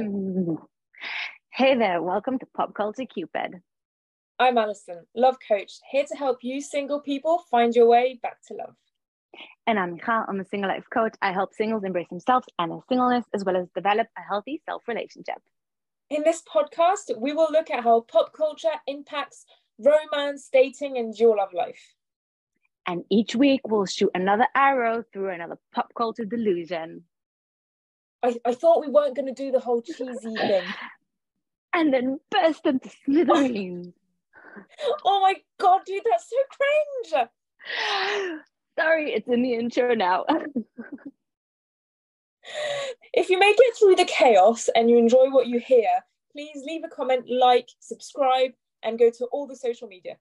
Hey there, welcome to Pop Culture Cupid. I'm Alison, love coach, here to help you single people find your way back to love. And I'm Michal, I'm a single life coach. I help singles embrace themselves and their singleness, as well as develop a healthy self relationship. In this podcast, we will look at how pop culture impacts romance, dating, and your love life. And each week, we'll shoot another arrow through another pop culture delusion. I, I thought we weren't going to do the whole cheesy thing. And then burst into smithereens. oh my god, dude, that's so cringe. Sorry, it's in the intro now. if you make it through the chaos and you enjoy what you hear, please leave a comment, like, subscribe, and go to all the social media.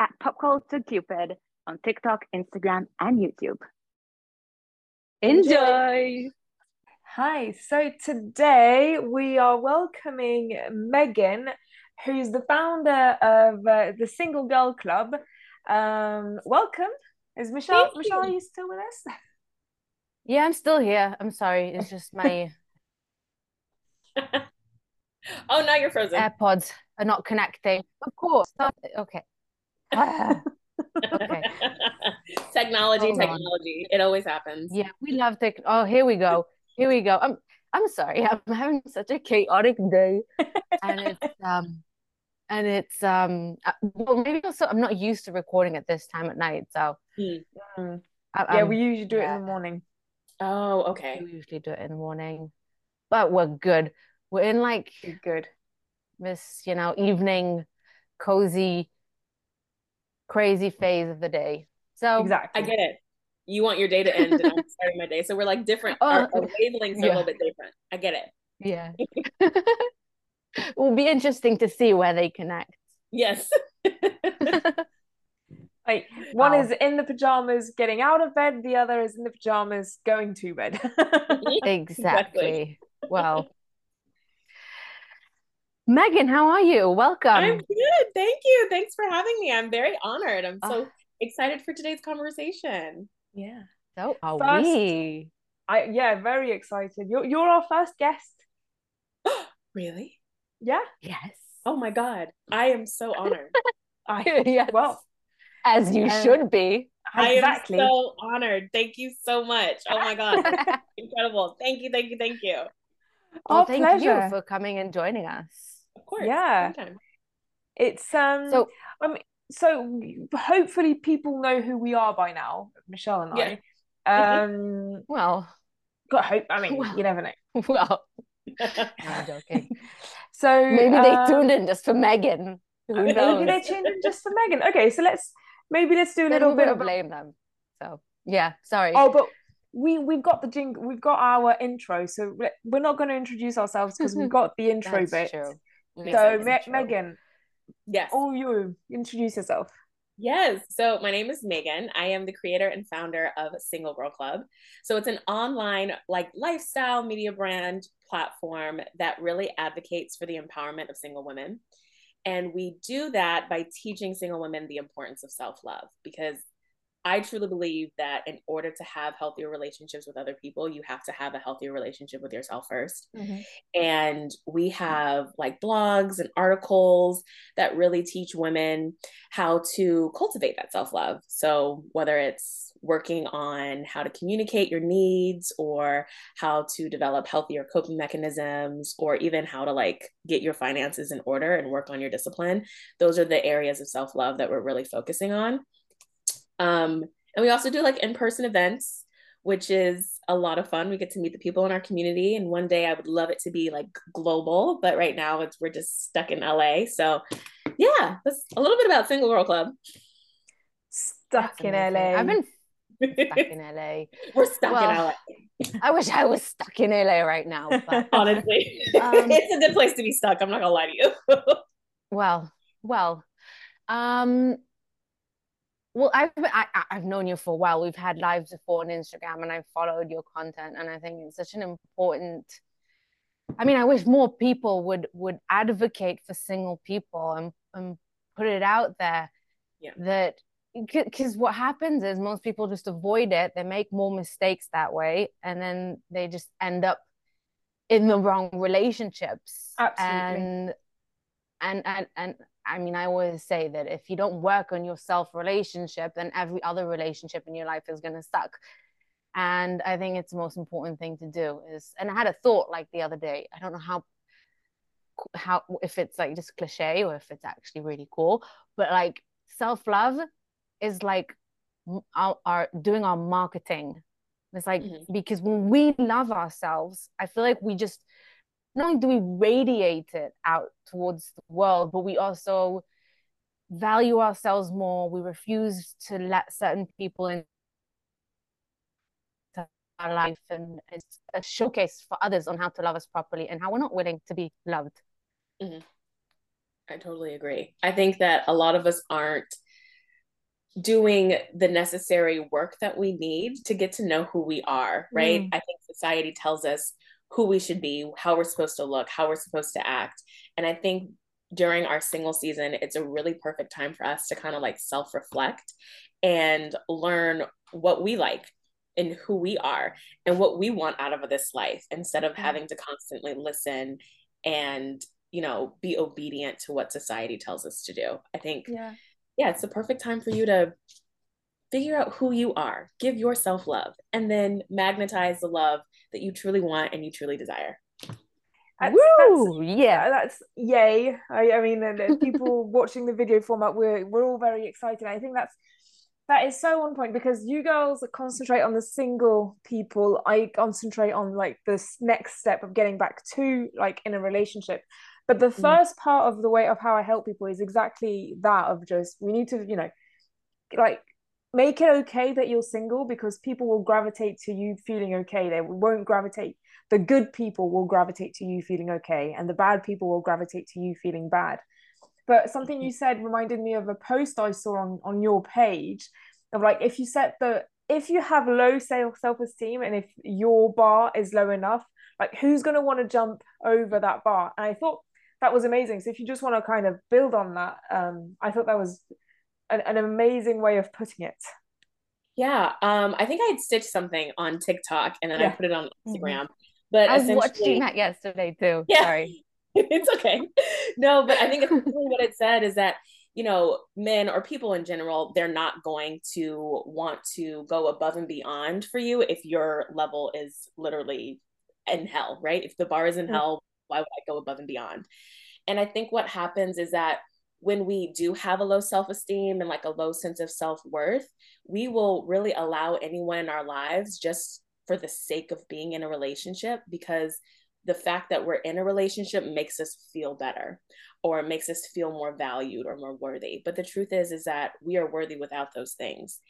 At Pop Culture Cupid on TikTok, Instagram, and YouTube. Enjoy. Enjoy. Hi, so today we are welcoming Meagan, who's the founder of uh, the Single Girl Club. Um, welcome. Is Michelle? Thank Michelle, you. are you still with us? Yeah, I'm still here. I'm sorry. It's just my. oh, now you're frozen. AirPods are not connecting. Of course. Okay. okay. technology, Hold technology. On. It always happens. Yeah, we love tech. Oh, here we go. Here we go. I'm I'm sorry. I'm having such a chaotic day, and it's um, and it's um, uh, well maybe also I'm not used to recording at this time at night, so. Mm. I, yeah, we usually do yeah. it in the morning. Oh, okay. We usually do it in the morning, but we're good. We're in like You're good. This, you know, evening, cozy, crazy phase of the day. So exactly, I get it you want your day to end and I'm starting my day. So we're like different. Oh, our, our wavelengths yeah. are a little bit different. I get it. Yeah. it will be interesting to see where they connect. Yes. like one wow. is in the pajamas getting out of bed, the other is in the pajamas going to bed. exactly. exactly. Well, Meagan, how are you? Welcome. I'm good. Thank you. Thanks for having me. I'm very honored. I'm so uh, excited for today's conversation. Yeah. So are first, we. I yeah, very excited. You're you're our first guest. really? Yeah. Yes. Oh my god. I am so honored. I yes. well. As you um, should be. Exactly. I am so honored. Thank you so much. Oh my god. Incredible. Thank you, thank you, thank you. Well, thank pleasure. you for coming and joining us. Of course. Yeah. Anytime. It's um so I mean so hopefully people know who we are by now, Michelle and I. Yeah. Um, well, got hope. I mean, well, you never know. Well, I'm joking. So maybe they uh, tuned in just for Meagan. Who knows? Maybe they tuned in just for Meagan. Okay, so let's maybe let's do a little bit of blame them. So yeah, sorry. Oh, but we we've got the jing. We've got our intro, so we're not going to introduce ourselves because we've got the intro bit. True. So Me- Meagan, Yes. Oh, you introduce yourself. Yes. So my name is Meagan. I am the creator and founder of Single Girl Club. So it's an online like lifestyle media brand platform that really advocates for the empowerment of single women. And we do that by teaching single women the importance of self-love because I truly believe that in order to have healthier relationships with other people, you have to have a healthier relationship with yourself 1st mm-hmm. And we have like blogs and articles that really teach women how to cultivate that self love. So, whether it's working on how to communicate your needs or how to develop healthier coping mechanisms or even how to like get your finances in order and work on your discipline, those are the areas of self love that we're really focusing on. Um, and we also do like in person events, which is a lot of fun. We get to meet the people in our community. And one day I would love it to be like global, but right now it's we're just stuck in LA. So yeah, that's a little bit about Single Girl Club. Stuck in LA. I've been stuck in LA. We're stuck well, in LA. I wish I was stuck in LA right now. But, Honestly, um, it's a good place to be stuck. I'm not gonna lie to you. well, well, um, well, I've I, have i have known you for a while. We've had lives before on Instagram, and I've followed your content, and I think it's such an important. I mean, I wish more people would would advocate for single people and and put it out there. Yeah. That because what happens is most people just avoid it. They make more mistakes that way, and then they just end up in the wrong relationships Absolutely. and and and and I mean, I always say that if you don't work on your self relationship, then every other relationship in your life is going to suck. And I think it's the most important thing to do is, and I had a thought like the other day, I don't know how, how, if it's like just cliche or if it's actually really cool, but like self love is like our, our doing our marketing. It's like, mm-hmm. because when we love ourselves, I feel like we just, not only do we radiate it out towards the world, but we also value ourselves more. We refuse to let certain people in our life and it's a showcase for others on how to love us properly and how we're not willing to be loved. Mm-hmm. I totally agree. I think that a lot of us aren't doing the necessary work that we need to get to know who we are, right? Mm. I think society tells us who we should be, how we're supposed to look, how we're supposed to act. And I think during our single season, it's a really perfect time for us to kind of like self reflect and learn what we like and who we are and what we want out of this life instead of having to constantly listen and you know be obedient to what society tells us to do. I think yeah. yeah it's the perfect time for you to figure out who you are. Give yourself love and then magnetize the love that you truly want and you truly desire that's, Woo! That's, yeah, that's yay. I, I mean, and people watching the video format, we're we're all very excited. I think that's that is so on point because you girls concentrate on the single people. I concentrate on like this next step of getting back to like in a relationship. But the mm. first part of the way of how I help people is exactly that of just we need to, you know, like make it okay that you're single because people will gravitate to you feeling okay. They won't gravitate. The good people will gravitate to you feeling okay, and the bad people will gravitate to you feeling bad. But something you said reminded me of a post I saw on, on your page of like if you set the if you have low self self esteem and if your bar is low enough, like who's gonna want to jump over that bar? And I thought that was amazing. So if you just want to kind of build on that, um, I thought that was an, an amazing way of putting it. Yeah, um, I think I had stitched something on TikTok and then yeah. I put it on mm-hmm. Instagram. Mm-hmm. But I was watching that yesterday too. Yeah. Sorry. it's okay. No, but I think what it said is that you know men or people in general they're not going to want to go above and beyond for you if your level is literally in hell right if the bar is in mm-hmm. hell why would i go above and beyond and i think what happens is that when we do have a low self-esteem and like a low sense of self-worth we will really allow anyone in our lives just for the sake of being in a relationship because the fact that we're in a relationship makes us feel better or makes us feel more valued or more worthy. But the truth is is that we are worthy without those things.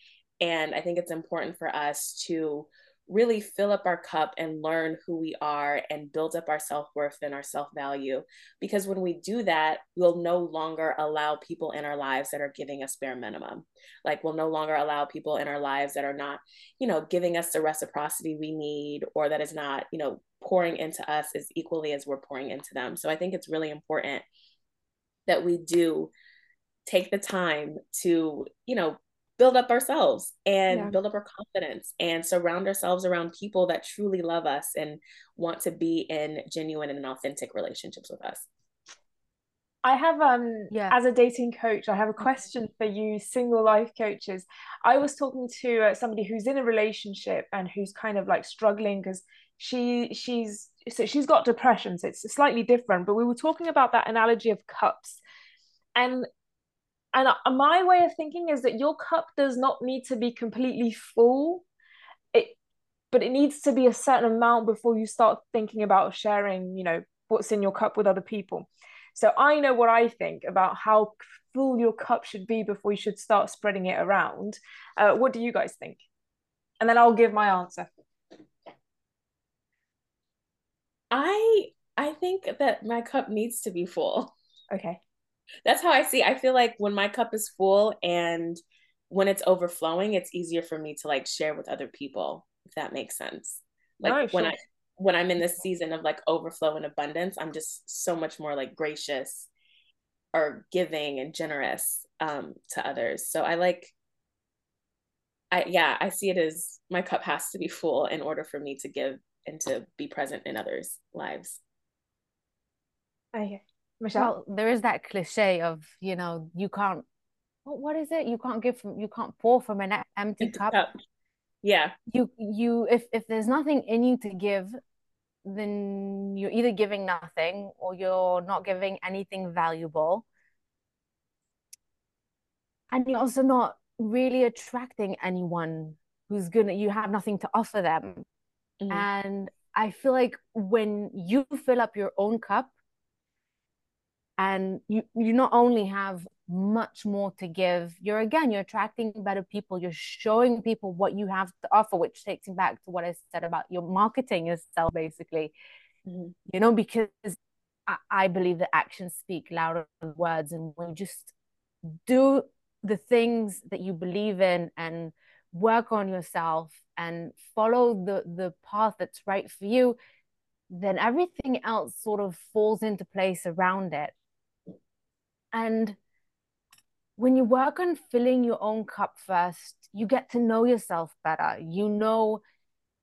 And i think it's important for us to really fill up our cup and learn who we are and build up our self-worth and our self-value. Because when we do that we'll no longer allow people in our lives that are giving us bare minimum. Like we'll no longer allow people in our lives that are not you know giving us the reciprocity we need or that is not you know pouring into us as equally as we're pouring into them. So i think it's really important that we do take the time to you know build up ourselves and yeah. build up our confidence and surround ourselves around people that truly love us and want to be in genuine and authentic relationships with us. I have um yeah. as a dating coach I have a mm-hmm. question for you single life coaches. I was talking to uh, somebody who's in a relationship and who's kind of like struggling because she she's so she's got depression so it's slightly different but we were talking about that analogy of cups and and my way of thinking is that your cup does not need to be completely full. It but it needs to be a certain amount before you start thinking about sharing you know what's in your cup with other people. So i know what i think about how full your cup should be before you should start spreading it around. Uh, what do you guys think? And then i'll give my answer. I i think that my cup needs to be full. Okay that's how I see. I feel like when my cup is full and when it's overflowing, it's easier for me to like share with other people, if that makes sense. Like no, when sure. I when I'm in this season of like overflow and abundance, I'm just so much more like gracious or giving and generous um to others. So I like I yeah, I see it as my cup has to be full in order for me to give and to be present in others lives okay michelle? Well, there is that cliche of you know you can't what is it? You can't give from you can't pour from an empty cup. cup. Yeah. You you if if there's nothing in you to give then you're either giving nothing or you're not giving anything valuable. And you're also not really attracting anyone who's gonna you have nothing to offer them. Mm-hmm. and i feel like when you fill up your own cup and you you not only have much more to give you're again you're attracting better people. You're showing people what you have to offer which takes me back to what i said about your marketing yourself basically. Mm-hmm. you know because I, I believe that actions speak louder than words. And when you just do the things that you believe in and work on yourself and follow the the path that's right for you then everything else sort of falls into place around it and when you work on filling your own cup first you get to know yourself better. You know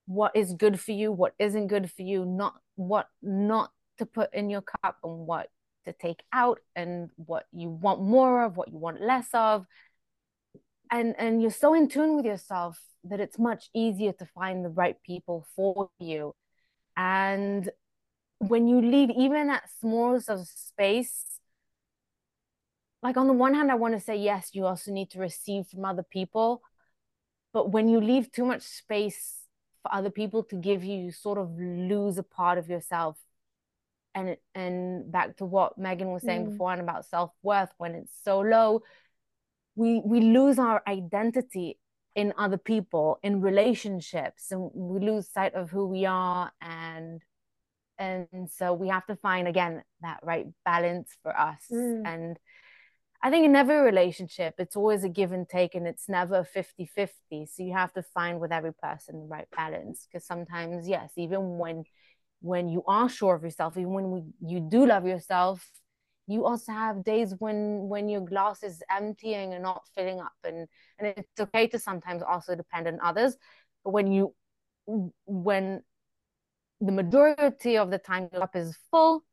what is good for you what isn't good for you not what not to put in your cup and what to take out and what you want more of what you want less of. And and you're so in tune with yourself that it's much easier to find the right people for you. And when you leave even that smallest of space like on the one hand i want to say yes you also need to receive from other people but when you leave too much space for other people to give you you sort of lose a part of yourself and and back to what meagan was saying mm. before and about self-worth when it's so low we we lose our identity in other people in relationships and we lose sight of who we are and and so we have to find again that right balance for us mm. and i think in every relationship it's always a give and take and it's never 50 50 so you have to find with every person the right balance because sometimes yes even when when you are sure of yourself even when we, you do love yourself you also have days when when your glass is emptying and not filling up. And and it's okay to sometimes also depend on others but when you when the majority of the time your cup is full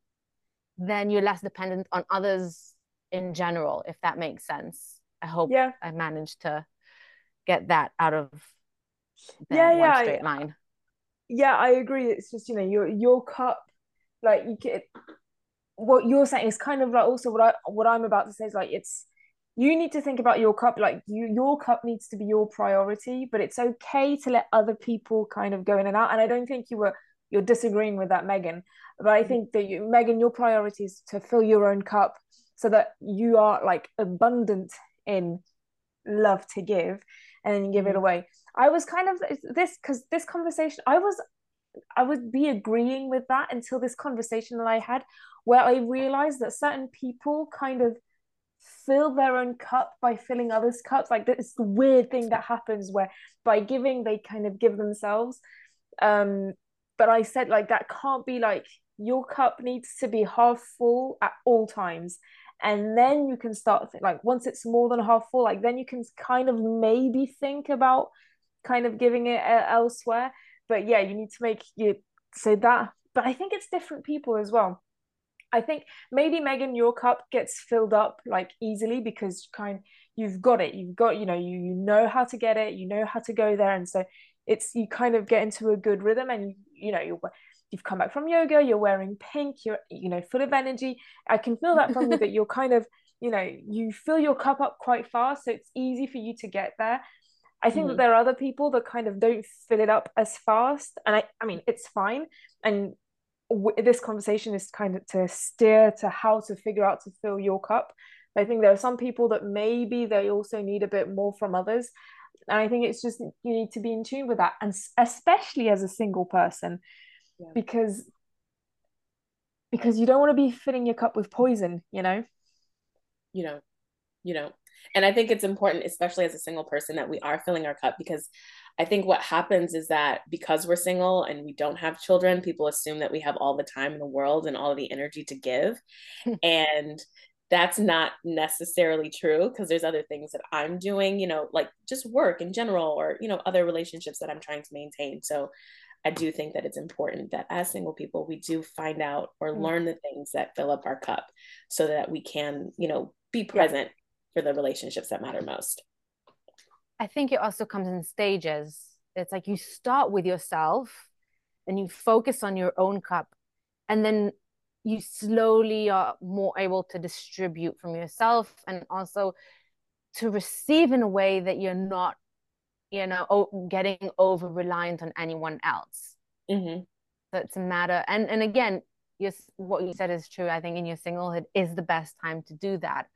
then you're less dependent on others in general if that makes sense. I hope yeah. I managed to get that out of yeah yeah straight line. Yeah i agree. It's just you know your your cup like you can what you're saying is kind of like also what I what I'm about to say is like it's you need to think about your cup like you your cup needs to be your priority but it's okay to let other people kind of go in and out. And I don't think you were you're disagreeing with that Meagan but I mm-hmm. think that you Meagan your priority is to fill your own cup so that you are like abundant in love to give and then you give mm-hmm. it away I was kind of this because this conversation I was I would be agreeing with that until this conversation that I had where I realized that certain people kind of fill their own cup by filling others' cups. Like this weird thing that happens where by giving they kind of give themselves. Um, but I said like that can't be like your cup needs to be half full at all times. And then you can start like once it's more than half full, like then you can kind of maybe think about kind of giving it uh, elsewhere. But yeah, you need to make you say that. But I think it's different people as well I think maybe Meagan, your cup gets filled up like easily because kind you've got it. You've got, you know, you you know how to get it, you know how to go there. And so it's you kind of get into a good rhythm and you, you know, you you've come back from yoga, you're wearing pink, you're, you know, full of energy. I can feel that from you that you're kind of, you know, you fill your cup up quite fast. So it's easy for you to get there. I think mm-hmm. that there are other people that kind of don't fill it up as fast. And I, I mean, it's fine. And this conversation is kind of to steer to how to figure out to fill your cup. I think there are some people that maybe they also need a bit more from others. And I think it's just you need to be in tune with that. And especially as a single person, yeah. because because you don't want to be filling your cup with poison, you know? You know, you know. And I think it's important, especially as a single person, that we are filling our cup because I think what happens is that because we're single and we don't have children, people assume that we have all the time in the world and all the energy to give. and that's not necessarily true because there's other things that I'm doing, you know, like just work in general or, you know, other relationships that I'm trying to maintain. So I do think that it's important that as single people, we do find out or mm-hmm. learn the things that fill up our cup so that we can, you know, be present yeah. for the relationships that matter most. I think it also comes in stages. It's like you start with yourself and you focus on your own cup, and then you slowly are more able to distribute from yourself and also to receive in a way that you're not you know getting over reliant on anyone else. Mm-hmm. so it's a matter and and again yes what you said is true. I think in your singlehood is the best time to do that.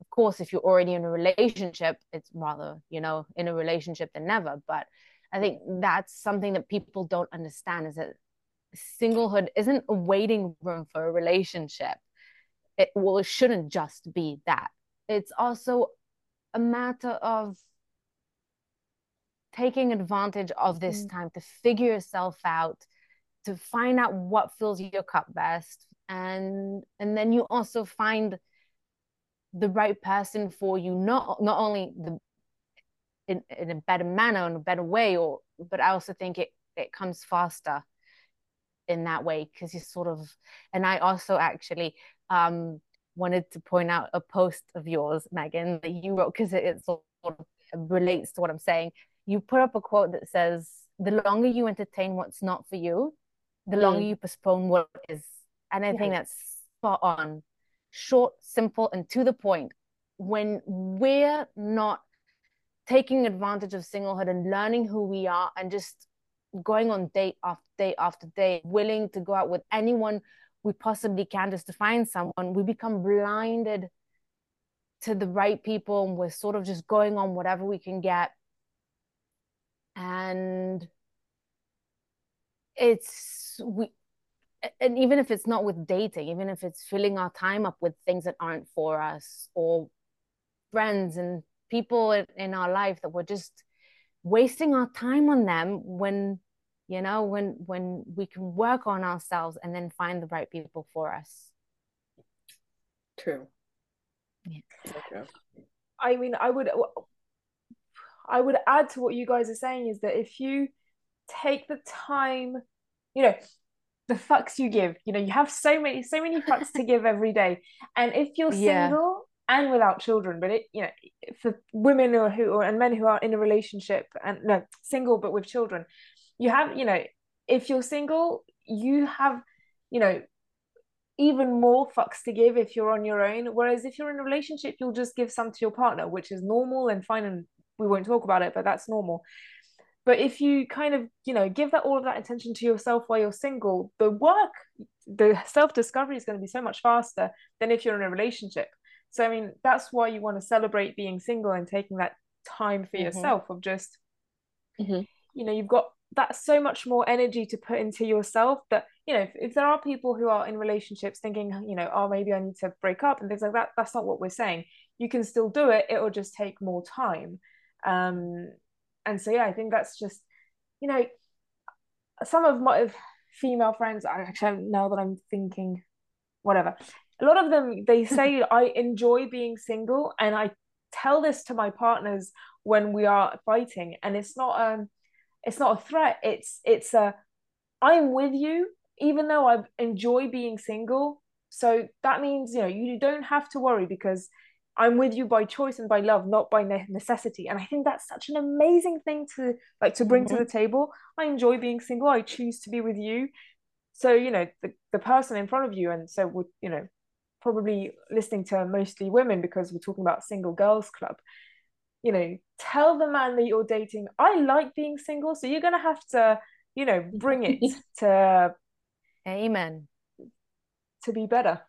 Of course if you're already in a relationship it's rather you know in a relationship than never. But i think that's something that people don't understand is that singlehood isn't a waiting room for a relationship. It well it shouldn't just be that. It's also a matter of taking advantage of this mm. time to figure yourself out to find out what fills your cup best and and then you also find the right person for you not not only the in, in a better manner in a better way or but i also think it it comes faster in that way because you sort of and i also actually um wanted to point out a post of yours meagan that you wrote because it, it sort of relates to what i'm saying you put up a quote that says, the longer you entertain what's not for you, the mm. longer you postpone what is. And I yeah. think that's spot on. Short, simple, and to the point. When we're not taking advantage of singlehood and learning who we are and just going on date after day after day, willing to go out with anyone we possibly can just to find someone, we become blinded to the right people and we're sort of just going on whatever we can get and it's we and even if it's not with dating even if it's filling our time up with things that aren't for us or friends and people in our life that we're just wasting our time on them when you know when when we can work on ourselves and then find the right people for us true yeah. Okay. i mean i would I would add to what you guys are saying is that if you take the time, you know, the fucks you give, you know, you have so many, so many fucks to give every day. And if you're yeah. single and without children, but it, you know, for women or who or and men who are in a relationship and no, single but with children, you have, you know, if you're single, you have, you know, even more fucks to give if you're on your own. Whereas if you're in a relationship, you'll just give some to your partner, which is normal and fine and we won't talk about it but that's normal but if you kind of you know give that all of that attention to yourself while you're single the work the self discovery is going to be so much faster than if you're in a relationship so i mean that's why you want to celebrate being single and taking that time for mm-hmm. yourself of just mm-hmm. you know you've got that's so much more energy to put into yourself that you know if, if, there are people who are in relationships thinking you know oh maybe i need to break up and things like that that's not what we're saying you can still do it it will just take more time um, and so yeah, I think that's just you know some of my female friends. I actually now that I'm thinking, whatever. A lot of them they say I enjoy being single, and I tell this to my partners when we are fighting, and it's not um it's not a threat. It's it's a I'm with you, even though I enjoy being single. So that means you know you don't have to worry because I'm with you by choice and by love, not by necessity. And I think that's such an amazing thing to like to bring mm-hmm. to the table. I enjoy being single. I choose to be with you. So, you know, the, the person in front of you, and so would, you know, probably listening to mostly women because we're talking about single girls club. You know, tell the man that you're dating, I like being single. So you're gonna have to, you know, bring it to Amen. To be better.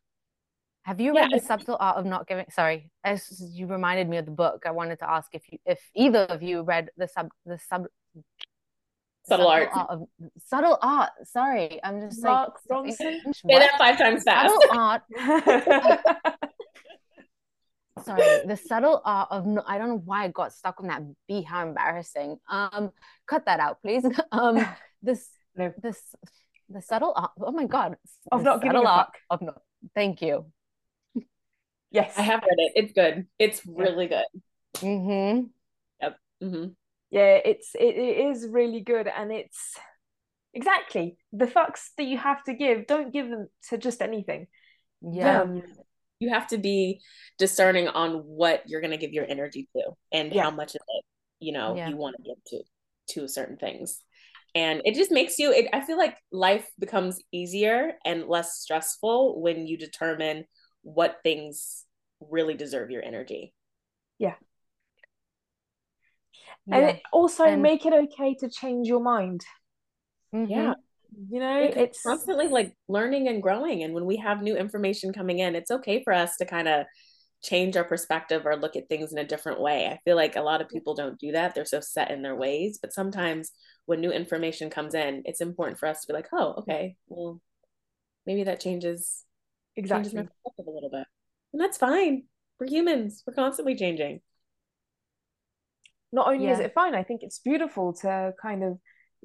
Have you read yeah. the subtle art of not giving? Sorry, as you reminded me of the book. I wanted to ask if you, if either of you read the sub, the sub, subtle, subtle art. art of, subtle art. Sorry, I'm just Mark like Say that five times fast. Subtle art. sorry, the subtle art of no, I don't know why I got stuck on that B. How embarrassing. Um, cut that out, please. Um, this no. this the subtle art. Oh my god, of not giving a fuck. Of not. Thank you. Yes. I have read it. It's good. It's really good. Mm-hmm. Yep. Mm-hmm. Yeah, it's it, it is really good and it's exactly the fucks that you have to give don't give them to just anything yeah um, you have to be discerning on what you're going to give your energy to and yeah. how much of it you know yeah. you want to give to to certain things and it just makes you it, i feel like life becomes easier and less stressful when you determine what things really deserve your energy. Yeah. And also and... make it okay to change your mind. Mm-hmm. yeah. You know it's constantly like learning and growing and when we have new information coming in it's okay for us to kind of change our perspective or look at things in a different way. I feel like a lot of people don't do that. They're so set in their ways but sometimes when new information comes in it's important for us to be like oh okay well maybe that changes exactly. changes a little bit. And that's fine. We're humans. We're constantly changing. Not only yeah. is it fine i think it's beautiful to kind of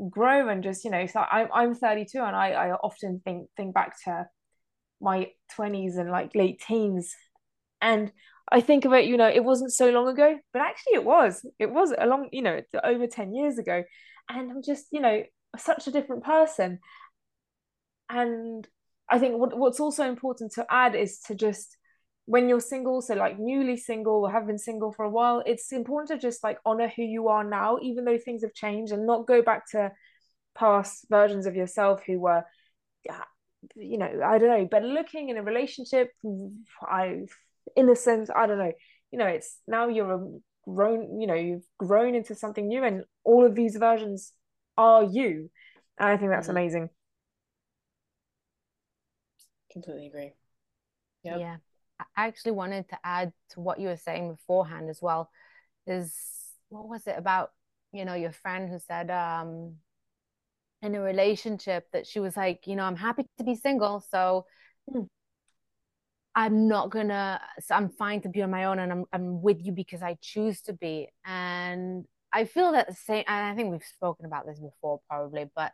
grow and just you know so I'm, I'm 32 and I, I often think think back to my 20s and like late teens. And I think of it you know it wasn't so long ago but actually it was. It was a long you know over 10 years ago. And I'm just you know such a different person. And I think what, what's also important to add is to just when you're single so like newly single or have been single for a while it's important to just like honor who you are now even though things have changed and not go back to past versions of yourself who were you know i don't know but looking in a relationship i innocent i don't know. You know it's now you're a grown you know you've grown into something new and all of these versions are you. And i think that's mm-hmm. amazing completely agree yep. yeah I actually wanted to add to what you were saying beforehand as well. Is what was it about? You know, your friend who said um, in a relationship that she was like, you know, I'm happy to be single, so hmm. I'm not gonna. So I'm fine to be on my own, and I'm I'm with you because I choose to be. And I feel that the same. And I think we've spoken about this before, probably, but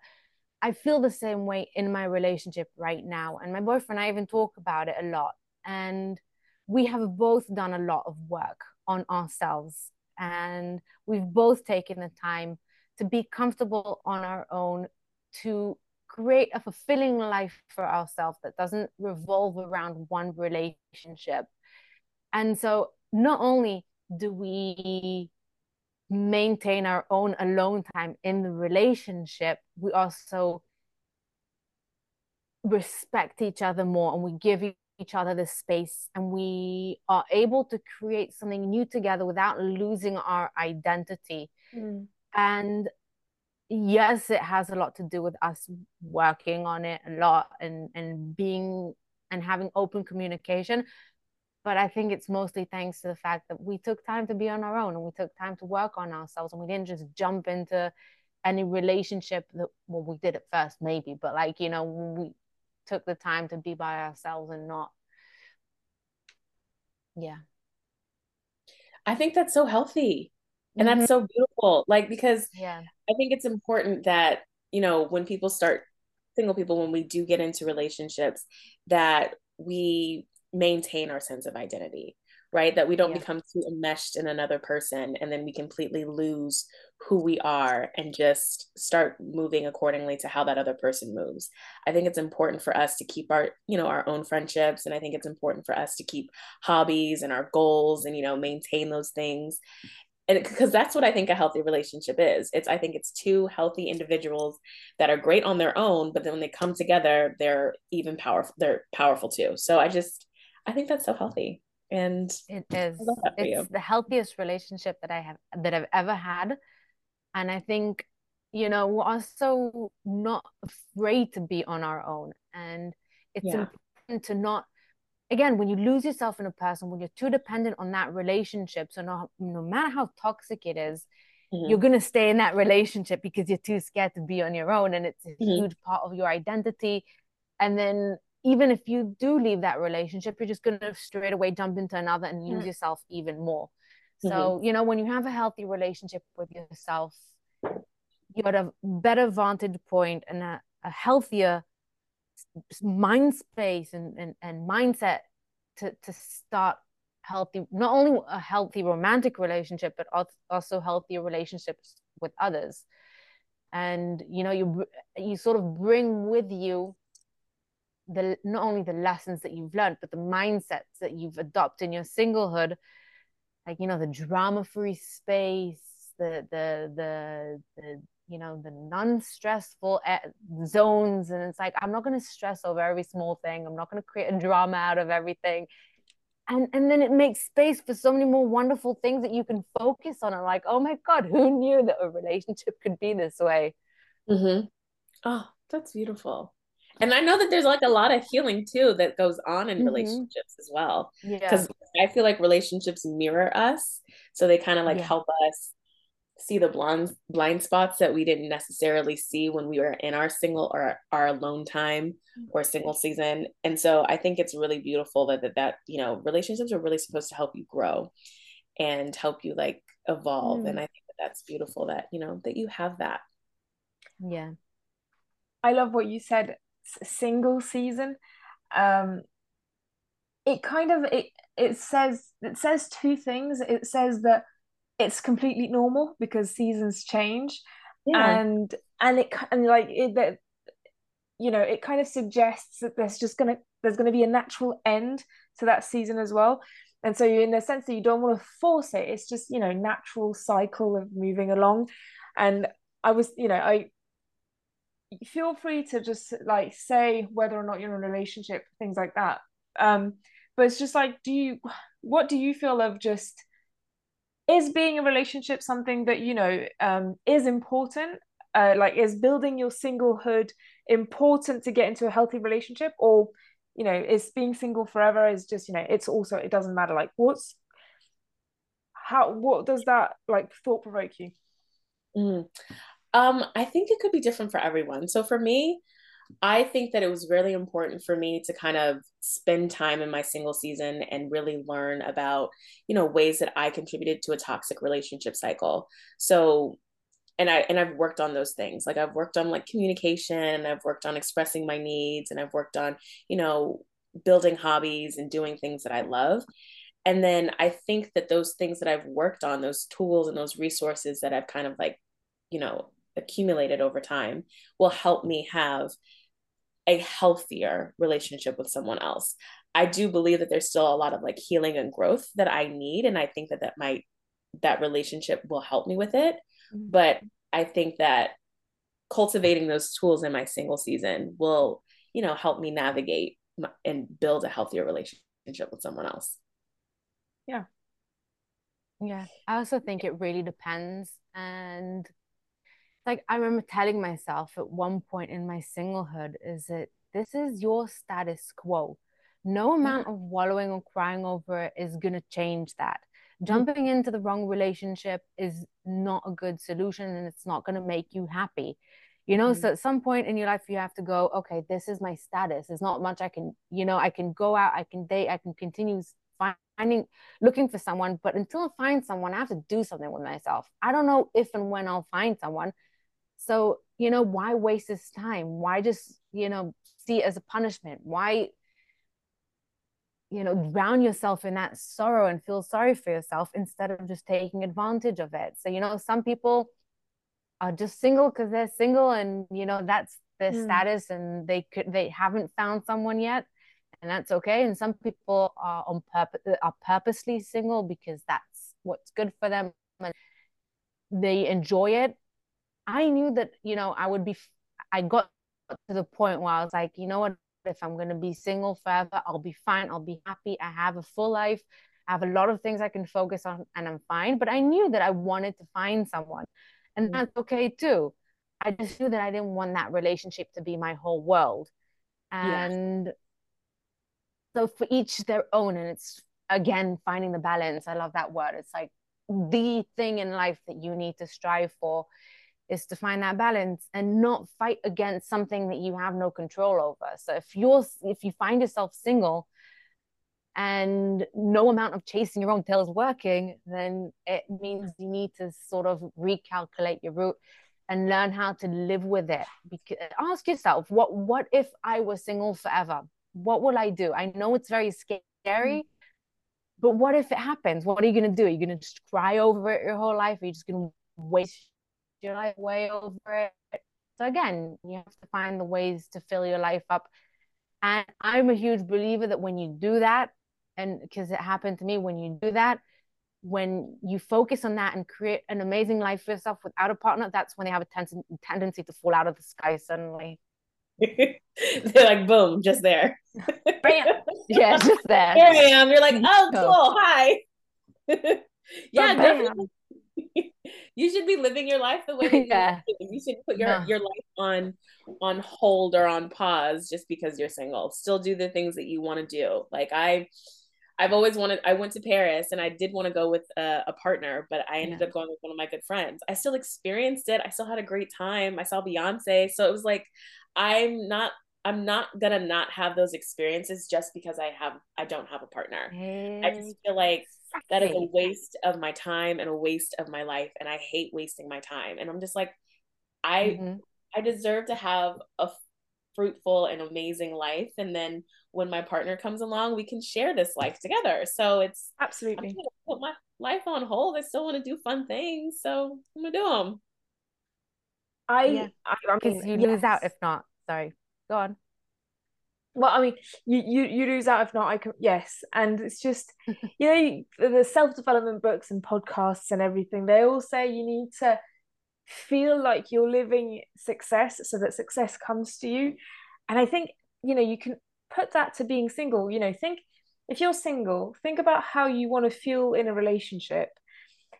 I feel the same way in my relationship right now. And my boyfriend, I even talk about it a lot and we have both done a lot of work on ourselves and we've both taken the time to be comfortable on our own to create a fulfilling life for ourselves that doesn't revolve around one relationship and so not only do we maintain our own alone time in the relationship we also respect each other more and we give each other the space and we are able to create something new together without losing our identity mm. and yes it has a lot to do with us working on it a lot and and being and having open communication but i think it's mostly thanks to the fact that we took time to be on our own and we took time to work on ourselves and we didn't just jump into any relationship that well we did at first maybe but like you know we took the time to be by ourselves and not yeah i think that's so healthy and mm-hmm. that's so beautiful like because yeah i think it's important that you know when people start single people when we do get into relationships that we maintain our sense of identity right? That we don't yeah. become too enmeshed in another person and then we completely lose who we are and just start moving accordingly to how that other person moves. I think it's important for us to keep our, you know, our own friendships and I think it's important for us to keep hobbies and our goals and you know, maintain those things. And because that's what I think a healthy relationship is. It's I think it's two healthy individuals that are great on their own, but then when they come together, they're even powerful. They're powerful too. So I just I think that's so healthy and it is it's the healthiest relationship that i have that i've ever had and i think you know we're also not afraid to be on our own and it's yeah. important to not again when you lose yourself in a person when you're too dependent on that relationship so no, no matter how toxic it is, mm-hmm. you're going to stay in that relationship because you're too scared to be on your own and it's a mm-hmm. huge part of your identity and then even if you do leave that relationship, you're just going to straight away jump into another and lose mm. yourself even more. So, mm-hmm. you know, when you have a healthy relationship with yourself, you're at a better vantage point and a, a healthier mind space and, and, and mindset to, to start healthy, not only a healthy romantic relationship, but also healthier relationships with others. and you know you you sort of bring with you the not only the lessons that you've learned but the mindsets that you've adopted in your singlehood like you know the drama free space the the the the you know the non-stressful zones and it's like i'm not going to stress over every small thing. I'm not going to create a drama out of everything. And and then it makes space for so many more wonderful things that you can focus on and like oh my god who knew that a relationship could be this way? Mm-hmm. oh that's beautiful and i know that there's like a lot of healing too that goes on in mm-hmm. relationships as well because yeah. i feel like relationships mirror us so they kind of like yeah. help us see the blind blind spots that we didn't necessarily see when we were in our single or our alone time or single season and so i think it's really beautiful that that, that you know relationships are really supposed to help you grow and help you like evolve mm. and i think that that's beautiful that you know that you have that yeah i love what you said single season. Um it kind of it it says it says two things. It says that it's completely normal because seasons change. Yeah. and and it and like it that you know it kind of suggests that there's just gonna there's gonna be a natural end to that season as well. And so you in the sense that you don't want to force it it's just you know natural cycle of moving along. And i was you know i feel free to just like say whether or not you're in a relationship things like that. Um but it's just like do you what do you feel of just is being a relationship something that you know um, is important? Uh, like is building your singlehood important to get into a healthy relationship? Or you know is being single forever is just you know it's also it doesn't matter. Like what's how what does that like thought provoke you? Mm. Um i think it could be different for everyone so for me I think that it was really important for me to kind of spend time in my single season and really learn about, you know, ways that I contributed to a toxic relationship cycle. So and I and I've worked on those things. Like I've worked on like communication, I've worked on expressing my needs, and I've worked on, you know, building hobbies and doing things that I love. And then I think that those things that I've worked on, those tools and those resources that I've kind of like, you know, accumulated over time will help me have a healthier relationship with someone else. I do believe that there's still a lot of like healing and growth that I need and I think that that might that relationship will help me with it. Mm-hmm. But I think that cultivating those tools in my single season will, you know, help me navigate and build a healthier relationship with someone else. Yeah. Yeah. I also think it really depends and like I remember telling myself at one point in my singlehood is that this is your status quo. No amount of wallowing or crying over it is going to change that. Mm. Jumping into the wrong relationship is not a good solution and it's not going to make you happy. You know, mm-hmm. so at some point in your life, you have to go, okay, this is my status. There's not much I can, you know, I can go out, I can date, I can continue finding, looking for someone. But until I find someone, I have to do something with myself. I don't know if and when I'll find someone so, you know, why waste this time? Why just, you know, see it as a punishment? Why, you know, drown yourself in that sorrow and feel sorry for yourself instead of just taking advantage of it? So, you know, some people are just single because they're single and, you know, that's their mm. status and they could, they haven't found someone yet and that's okay. And some people are on purpose, are purposely single because that's what's good for them and they enjoy it I knew that, you know, I would be, I got to the point where I was like, you know what, if I'm going to be single forever, I'll be fine. I'll be happy. I have a full life. I have a lot of things I can focus on and I'm fine. But I knew that I wanted to find someone and mm. that's okay too. I just knew that I didn't want that relationship to be my whole world. And yes. so for each their own, and it's again finding the balance. I love that word. It's like the thing in life that you need to strive for is to find that balance and not fight against something that you have no control over. So if you're if you find yourself single and no amount of chasing your own tail is working then it means you need to sort of recalculate your route and learn how to live with it. Because ask yourself what what if i was single forever? What will i do? I know it's very scary mm-hmm. but what if it happens? What are you going to do? Are you going to just cry over it your whole life? Are you just going to waste your life way over it. So again, you have to find the ways to fill your life up. And I'm a huge believer that when you do that, and because it happened to me, when you do that, when you focus on that and create an amazing life for yourself without a partner, that's when they have a ten- tendency to fall out of the sky suddenly. They're like, boom, just there. Bam. yeah, just there. Here I am. You're like, oh, cool. Hi. yeah, definitely. You should be living your life the way yeah. you, you should put your, no. your life on on hold or on pause just because you're single. Still do the things that you want to do. Like I I've always wanted I went to Paris and I did want to go with a, a partner, but I ended yeah. up going with one of my good friends. I still experienced it. I still had a great time. I saw Beyonce. So it was like I'm not I'm not gonna not have those experiences just because I have I don't have a partner. I just feel like that is a waste of my time and a waste of my life, and I hate wasting my time. And I'm just like, I mm-hmm. I deserve to have a fruitful and amazing life, and then when my partner comes along, we can share this life together. So it's absolutely put my life on hold. I still want to do fun things, so I'm gonna do them. I, yeah. I, I mean, you yes. lose out if not. Sorry, go on. Well, I mean, you you you lose out if not. I can yes, and it's just you know the self development books and podcasts and everything. They all say you need to feel like you're living success so that success comes to you. And I think you know you can put that to being single. You know, think if you're single, think about how you want to feel in a relationship.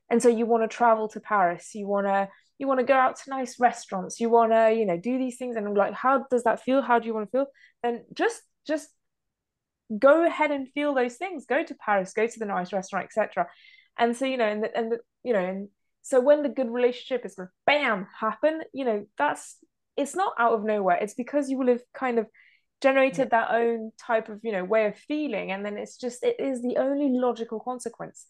And so you want to travel to Paris, you want to you want to go out to nice restaurants you want to you know do these things and I'm like how does that feel? How do you want to feel? Then just just go ahead and feel those things. Go to paris go to the nice restaurant etc and so you know and the, and the, you know and so when the good relationship is going to bam happen you know that's it's not out of nowhere. It's because you will have kind of generated that own type of you know way of feeling and then it's just it is the only logical consequence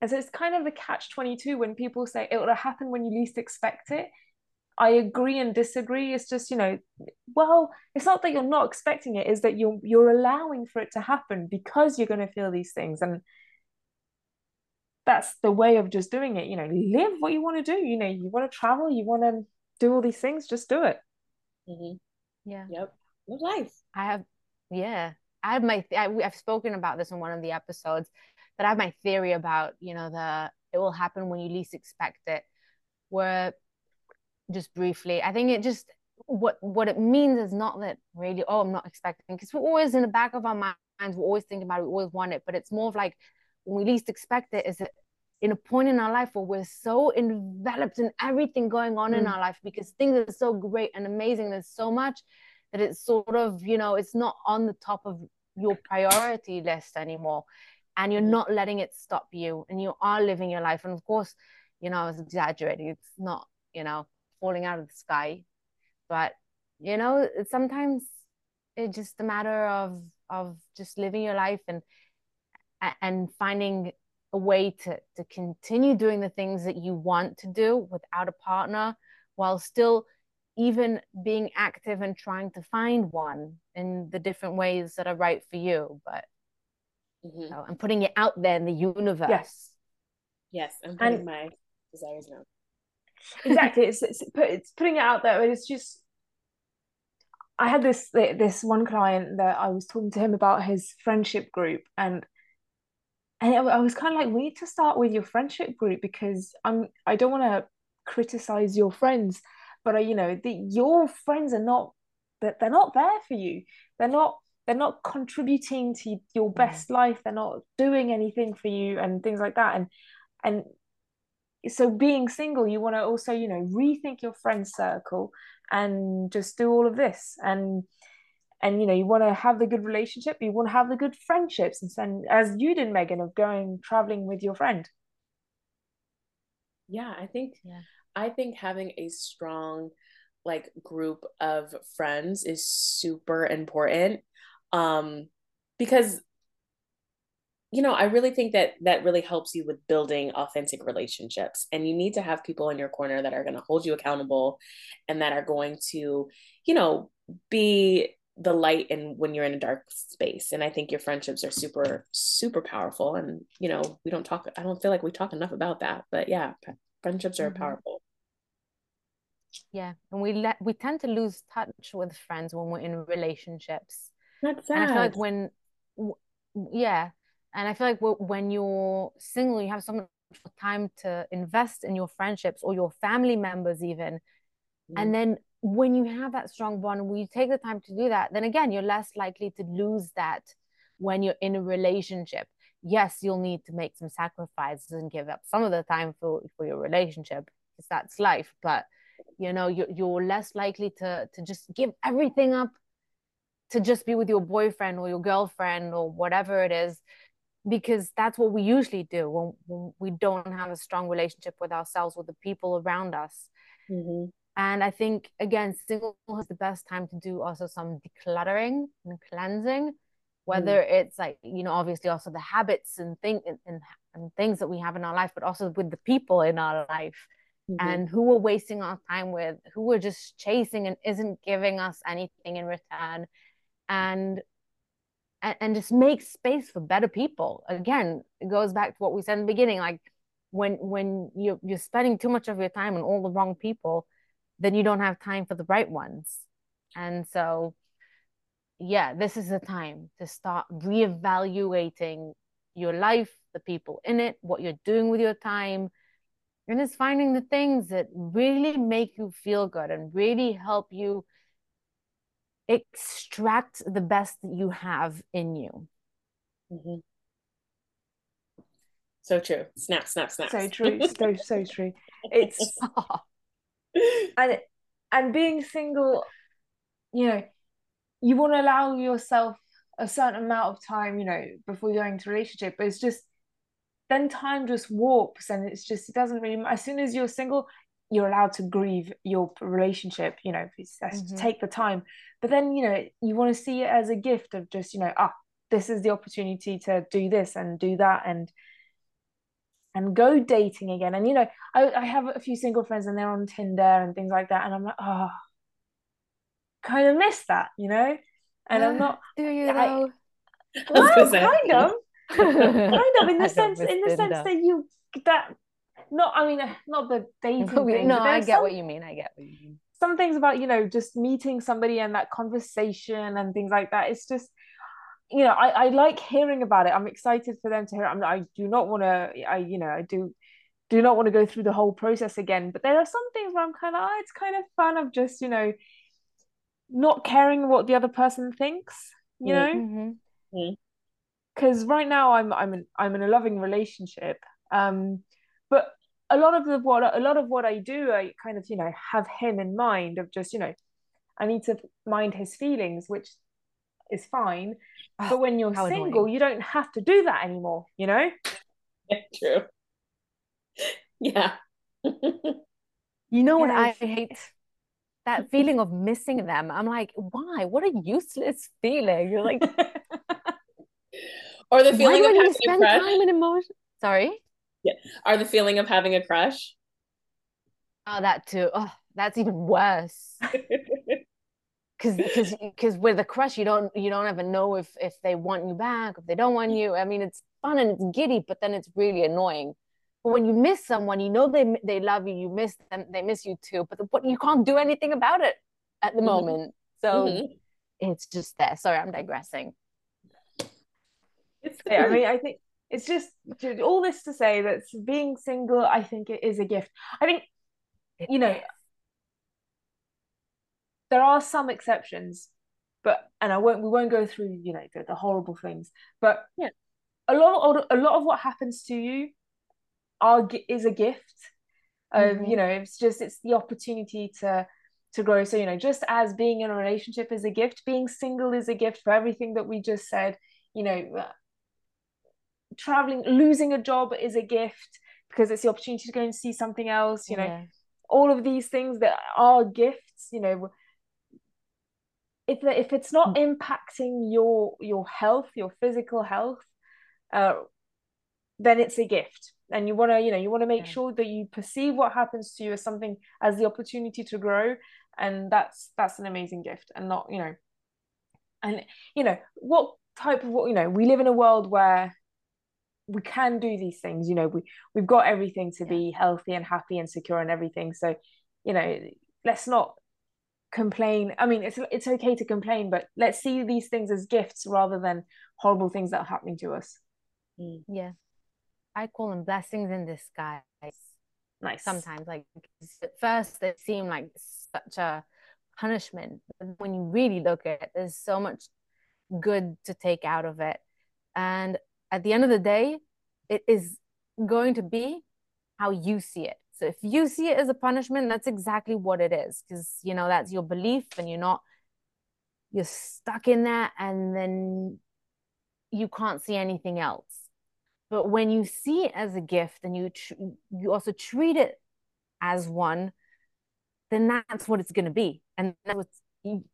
and so it's kind of a catch 22 when people say it will happen when you least expect it. I agree and disagree. It's just, you know, well, it's not that you're not expecting it, is that you're you're allowing for it to happen because you're going to feel these things. And that's the way of just doing it. You know, live what you want to do. You know, you want to travel, you want to do all these things, just do it. Mm-hmm. Yeah. Yep. Live life. I have, yeah. I have my, I, I've spoken about this in one of the episodes that I have my theory about, you know, the it will happen when you least expect it. Where just briefly, I think it just what what it means is not that really, oh, I'm not expecting because we're always in the back of our minds, we're always thinking about it, we always want it, but it's more of like when we least expect it, is it in a point in our life where we're so enveloped in everything going on mm. in our life because things are so great and amazing. There's so much that it's sort of, you know, it's not on the top of your priority list anymore and you're not letting it stop you and you are living your life. And of course you know i was exaggerating. It's not you know falling out of the sky. But you know sometimes it's just a matter of of just living your life and and finding a way to to continue doing the things that you want to do without a partner while still even being active and trying to find one in the different ways that are right for you. But Mm-hmm. So I'm putting it out there in the universe. Yes. Yes, I'm putting and, my desires now. Exactly. it's, it's, it's putting it out there. It's just I had this this one client that I was talking to him about his friendship group and and I was kind of like we need to start with your friendship group because I'm I don't want to criticize your friends but I, you know the your friends are not that they're not there for you they're not they're not contributing to your best life they're not doing anything for you and things like that. And and so being single you want to also you know rethink your friend circle and just do all of this. And and you know you want to have the good relationship you want to have the good friendships. And, and as you did meagan of going traveling with your friend. Yeah i think yeah. I think having a strong like group of friends is super important um because you know i really think that that really helps you with building authentic relationships. And you need to have people in your corner that are going to hold you accountable and that are going to you know be the light in when you're in a dark space. And i think your friendships are super super powerful. And you know we don't talk i don't feel like we talk enough about that but yeah friendships are mm-hmm. powerful. Yeah and we let we tend to lose touch with friends when we're in relationships that's sad. and i feel like when yeah and i feel like when you're single you have so much time to invest in your friendships or your family members even mm. and then when you have that strong bond when you take the time to do that then again you're less likely to lose that when you're in a relationship yes you'll need to make some sacrifices and give up some of the time for for your relationship because that's life but you know you're, you're less likely to to just give everything up to just be with your boyfriend or your girlfriend or whatever it is because that's what we usually do when, when we don't have a strong relationship with ourselves with the people around us mm-hmm. and i think again single is the best time to do also some decluttering and cleansing whether mm. it's like you know obviously also the habits and thing and, and things that we have in our life but also with the people in our life mm-hmm. and who we're wasting our time with, who we're just chasing and isn't giving us anything in return. And and, just make space for better people. Again, it goes back to what we said in the beginning. Like when when you're you're spending too much of your time on all the wrong people, then you don't have time for the right ones. And so yeah, this is the time to start reevaluating your life, the people in it, what you're doing with your time, and it's finding the things that really make you feel good and really help you extract the best that you have in you. Mm-hmm. So true. Snap, snap, snap. So true. so so true. It's and and being single, you know, you want to allow yourself a certain amount of time, you know, before going go into a relationship. But it's just then time just warps and it's just it doesn't really as soon as you're single you're allowed to grieve your relationship you know mm-hmm. take the time. But then you know you want to see it as a gift of just you know ah this is the opportunity to do this and do that and and go dating again. And you know I, I have a few single friends and they're on tinder and things like that and i'm like oh kind of miss that you know? And i'm not do you though? I, well, kind of. Kind of in the sense in the sense that you that not I mean not the dating thing. No, I get some, what you mean. I get what you mean. Some things about you know just meeting somebody and that conversation and things like that. It's just you know I, I like hearing about it. I'm excited for them to hear. It. I'm, I do not want to. I you know I do do not want to go through the whole process again. But there are some things where I'm kind of oh, it's kind of fun of just you know not caring what the other person thinks. You know. Mm-hmm. Because right now I'm I'm in, I'm in a loving relationship. Um, but a lot of the what a lot of what I do, I kind of you know have him in mind of just you know, I need to mind his feelings, which is fine. Oh, but when you're single, annoying. you don't have to do that anymore. You know. Yeah, true. Yeah. you know what I hate? That feeling of missing them. I'm like, why? What a useless feeling. You're like or the feeling Why of having spend a crush. time and emotion. Sorry. Yeah. Are the feeling of having a crush. Oh, that too. Oh, that's even worse. Because because because with a crush, you don't you don't ever know if if they want you back, if they don't want you. I mean, it's fun and it's giddy, but then it's really annoying. But when you miss someone, you know they they love you, you miss them, they miss you too. But but you can't do anything about it at the mm-hmm. moment. So mm-hmm. it's just there. Sorry, I'm digressing. It's yeah, I mean, I think it's just all this to say that being single, I think it is a gift. I think, you know, there are some exceptions, but and I won't we won't go through you know the, the horrible things, but yeah, a lot of a lot of what happens to you are is a gift. Um, mm-hmm. you know, it's just it's the opportunity to to grow. So you know, just as being in a relationship is a gift, being single is a gift for everything that we just said. You know, traveling losing a job is a gift because it's the opportunity to go and see something else you know yeah. all of these things that are gifts you know if if it's not mm. impacting your your health your physical health uh, then it's a gift and you want to you know you want to make yeah. sure that you perceive what happens to you as something as the opportunity to grow and that's that's an amazing gift and not you know and you know what type of what you know we live in a world where we can do these things you know we we've got everything to be healthy and happy and secure and everything. So you know let's not complain. I mean it's it's okay to complain but let's see these things as gifts rather than horrible things that are happening to us. Mm. yeah. I call them blessings in disguise nice. sometimes. Like at first it seemed like such a punishment but when you really look at it there's so much good to take out of it. And at the end of the day it is going to be how you see it. So if you see it as a punishment that's exactly what it is because you know that's your belief and you're not you're stuck in that and then you can't see anything else. But when you see it as a gift and you tr- you also treat it as one then that's what it's going to be. And that's what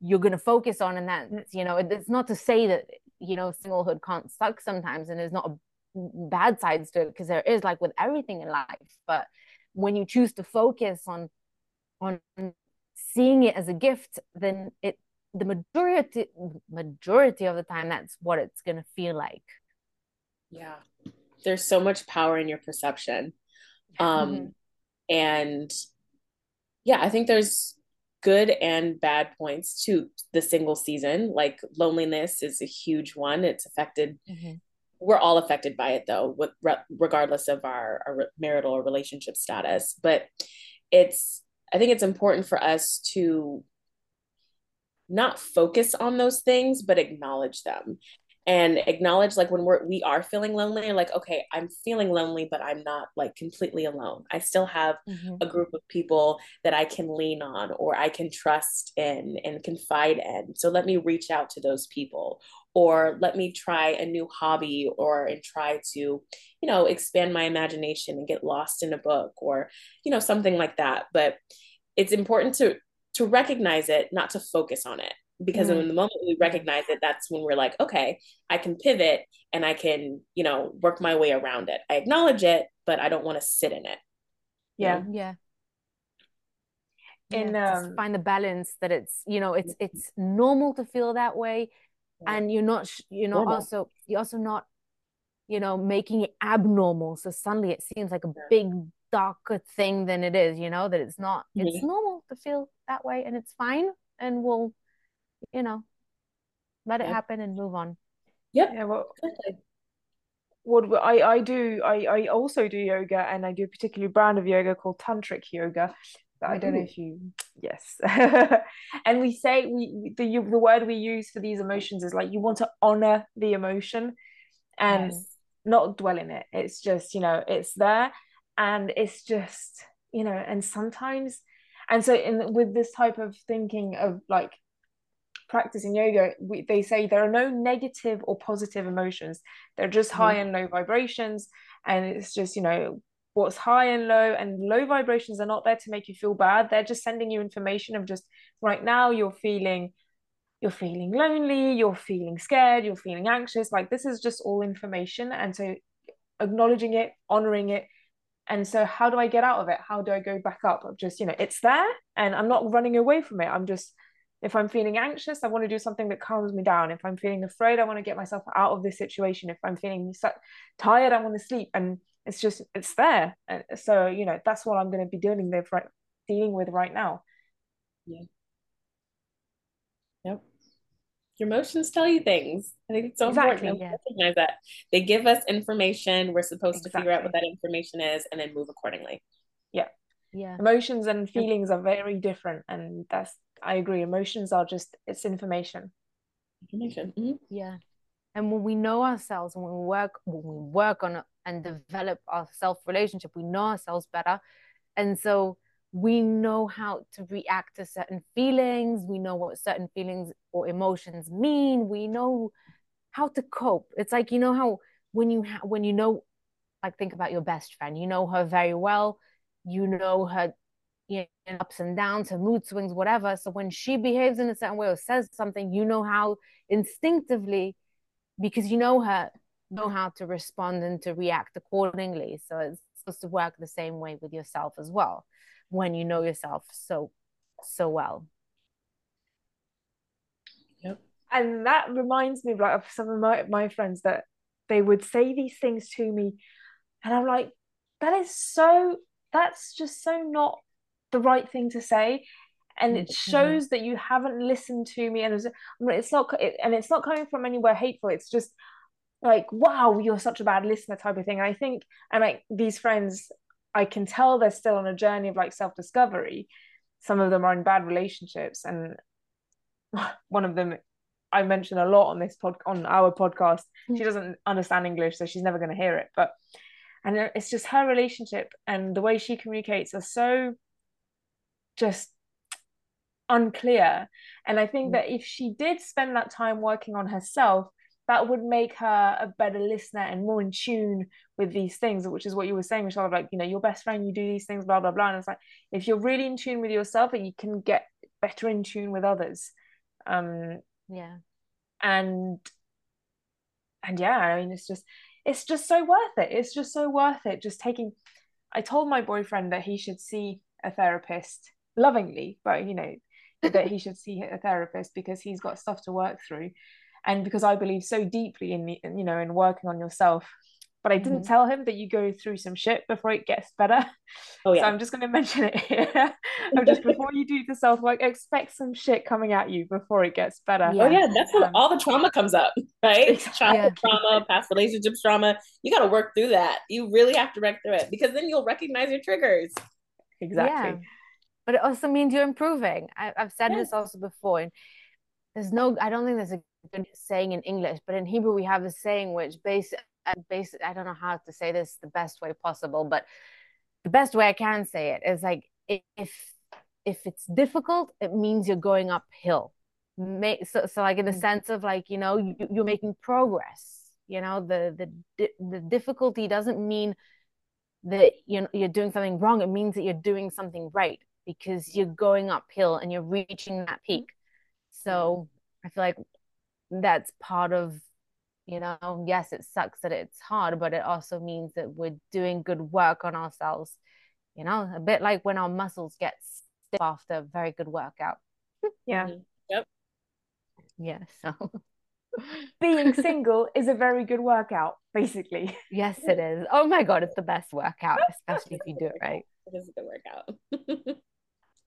you're going to focus on and that you know it's not to say that you know singlehood can't suck sometimes and there's not a bad sides to it because there is like with everything in life. But when you choose to focus on on seeing it as a gift then it the majority majority of the time that's what it's going to feel like. Yeah. There's so much power in your perception. Um mm-hmm. and yeah i think there's good and bad points to the single season. Like loneliness is a huge one. It's affected mm-hmm. we're all affected by it though with regardless of our, our marital or relationship status. But it's i think it's important for us to not focus on those things but acknowledge them and acknowledge like when we're we are feeling lonely like okay i'm feeling lonely but i'm not like completely alone. I still have mm-hmm. a group of people that i can lean on or i can trust in and confide in. So let me reach out to those people or let me try a new hobby or and try to you know expand my imagination and get lost in a book or you know something like that. But it's important to to recognize it not to focus on it because mm-hmm. in the moment we recognize it that's when we're like okay i can pivot and i can you know work my way around it. I acknowledge it but i don't want to sit in it. Yeah. yeah. And yeah, um, find the balance that it's you know it's it's normal to feel that way and you're not you're not normal. also you're also not you know making it abnormal. So suddenly it seems like a big darker thing than it is you know that it's not it's mm-hmm. normal to feel that way and it's fine and we'll you know, let it happen and move on. Yep. Yeah. Well, what I I do I I also do yoga and I do a particular brand of yoga called tantric yoga. I don't Ooh. know if you yes. and we say we the the word we use for these emotions is like you want to honor the emotion and yes. not dwell in it. It's just, you know, it's there and it's just, you know, and sometimes and so in with this type of thinking of like practicing yoga, we, they say there are no negative or positive emotions. They're just mm-hmm. high and low vibrations. And it's just, you know, what's high and low. And low vibrations are not there to make you feel bad. They're just sending you information of just right now you're feeling you're feeling lonely, you're feeling scared, you're feeling anxious. Like this is just all information. And so acknowledging it, honoring it. And so how do I get out of it? How do I go back up? Of just, you know, it's there and I'm not running away from it. I'm just if I'm feeling anxious, I want to do something that calms me down. If I'm feeling afraid, I want to get myself out of this situation. If I'm feeling tired, I want to sleep. And it's just, it's there. And so, you know, that's what I'm going to be dealing with right, dealing with right now. Yeah. Yep. Your emotions tell you things. I think it's so exactly, important to yeah. recognize that. They give us information. We're supposed exactly. to figure out what that information is and then move accordingly. Yeah. Yeah. Emotions and feelings are very different. And that's I agree. Emotions are just it's information. Information. Mm-hmm. Yeah. And when we know ourselves, when we work, when we work on and develop our self relationship, we know ourselves better, and so we know how to react to certain feelings. We know what certain feelings or emotions mean. We know how to cope. It's like you know how when you ha- when you know, like think about your best friend. You know her very well. You know her you know, ups and downs, her mood swings, whatever. So when she behaves in a certain way or says something, you know how instinctively, because you know her, know how to respond and to react accordingly. So it's supposed to work the same way with yourself as well, when you know yourself so so well. Yep. And that reminds me of like of some of my, my friends that they would say these things to me, and I'm like, that is so that's just so not the right thing to say and it mm-hmm. shows that you haven't listened to me and it's not and it's not coming from anywhere hateful it's just like wow you're such a bad listener type of thing and i think and like these friends i can tell they're still on a journey of like self-discovery some of them are in bad relationships and one of them i mention a lot on this pod on our podcast mm. she doesn't understand english so she's never going to hear it but and it's just her relationship and the way she communicates are so just unclear. And i think mm. that if she did spend that time working on herself that would make her a better listener and more in tune with these things which is what you were saying michal like you know your best friend you do these things blah blah blah. And it's like if you're really in tune with yourself and you can get better in tune with others. Um yeah. and and yeah i mean it's just it's just so worth it. It's just so worth it just taking i told my boyfriend that he should see a therapist lovingly but you know that he should see a therapist because he's got stuff to work through and because I believe so deeply in the, you know in working on yourself but I didn't mm-hmm. tell him that you go through some shit before it gets better. Oh yeah. So I'm just going to mention it here. I'm just before you do the self work, expect some shit coming at you before it gets better. Yeah. Oh yeah, that's when um, all the trauma comes up, right? Childhood yeah. trauma, past relationships trauma. You got to work through that. You really have to work through it because then you'll recognize your triggers. Exactly. Yeah. But it also means you're improving. I, have said this also before, and there's no. I don't think there's a good saying in English, but in Hebrew we have a saying which base uh, base I don't know how to say this the best way possible, but the best way I can say it is like if if it's difficult, it means you're going uphill. So, so like in the mm. sense of like you know you, you're making progress. You know the the the difficulty doesn't mean that you know you're doing something wrong. It means that you're doing something right because you're going uphill and you're reaching that peak. So I feel like that's part of you know yes it sucks that it's hard but it also means that we're doing good work on ourselves you know a bit like when our muscles get stiff after a very good workout. Yeah. Mm-hmm. yep. Yeah so. Being single is a very good workout basically. Yes it is. Oh my god it's the best workout especially if you do it right. It is a good workout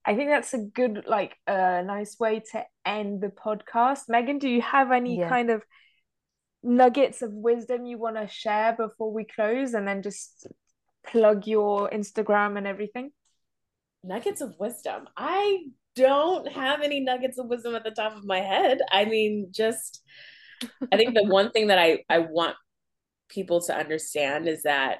I think that's a good, like, a uh, nice way to end the podcast. Meagan, do you have any yeah. kind of nuggets of wisdom you want to share before we close and then just plug your Instagram and everything? Nuggets of wisdom. I don't have any nuggets of wisdom at the top of my head. I mean, just, I think the one thing that I, I want people to understand is that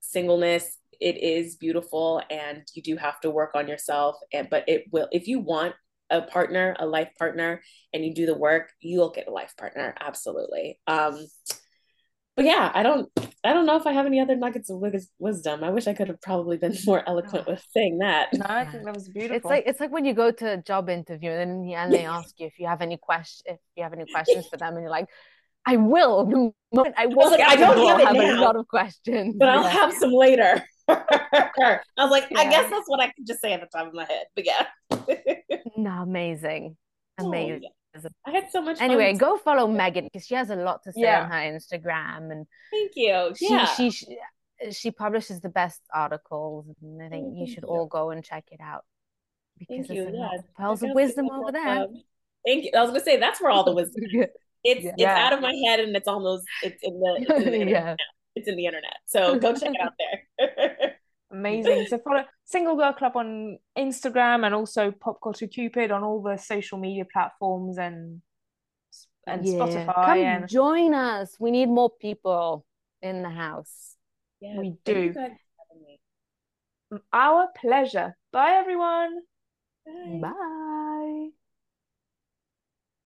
singleness it is beautiful and you do have to work on yourself and but it will if you want a partner a life partner and you do the work you'll get a life partner absolutely. Um but yeah i don't i don't know if i have any other nuggets of wisdom. I wish i could have probably been more eloquent with saying that. No i think that was beautiful. it's like it's like when you go to a job interview and then and they ask you if you have any question if you have any questions for them and you're like I will. The moment I walk like, I don't have, have a lot of questions, but I'll yeah. have some later. I was like, yeah. I guess that's what I can just say at the top of my head. But yeah. no, amazing. Oh, amazing. Oh, yeah. I had so much Anyway, go follow Meagan because she has a lot to say yeah. on her Instagram and thank you. She, yeah. she, she she publishes the best articles and I think oh, you should you. all go and check it out. Because thank you. Yeah. pearls of wisdom over there. Thank you. I was gonna say that's where all the wisdom. It's it's out of my head and it's almost it's in the, it's in the yeah it's in the internet. So go check it out there. Amazing. So follow Single Girl Club on Instagram and also Pop Culture Cupid on all the social media platforms and and yeah. Spotify. Come and join us. We need more people in the house. Yeah, we do. Our pleasure. Bye everyone. Bye. Bye.